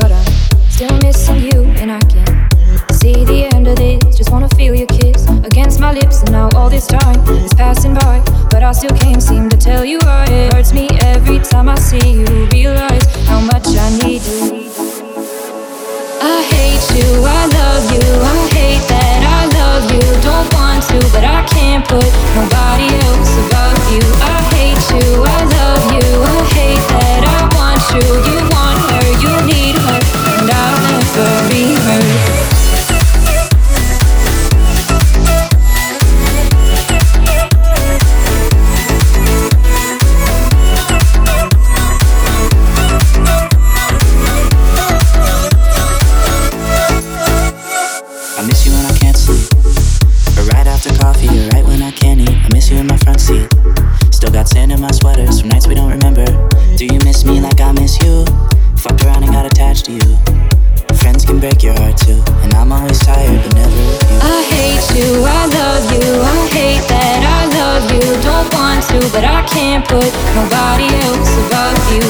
but I'm still missing you, and I can't see the end of this. Just wanna feel your kiss against my lips, and now all this time is passing by, but I still can't seem to tell you why. It hurts me every time I see you. Realize after coffee, or right when I can't eat. I miss you in my front seat. Still got sand in my sweaters from nights we don't remember. Do you miss me like I miss you? Fucked around and got attached to you. Friends can break your heart too, and I'm always tired, but never with you. I hate you, I love you, I hate that I love you. Don't want to, but I can't put nobody else above you.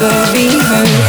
never be.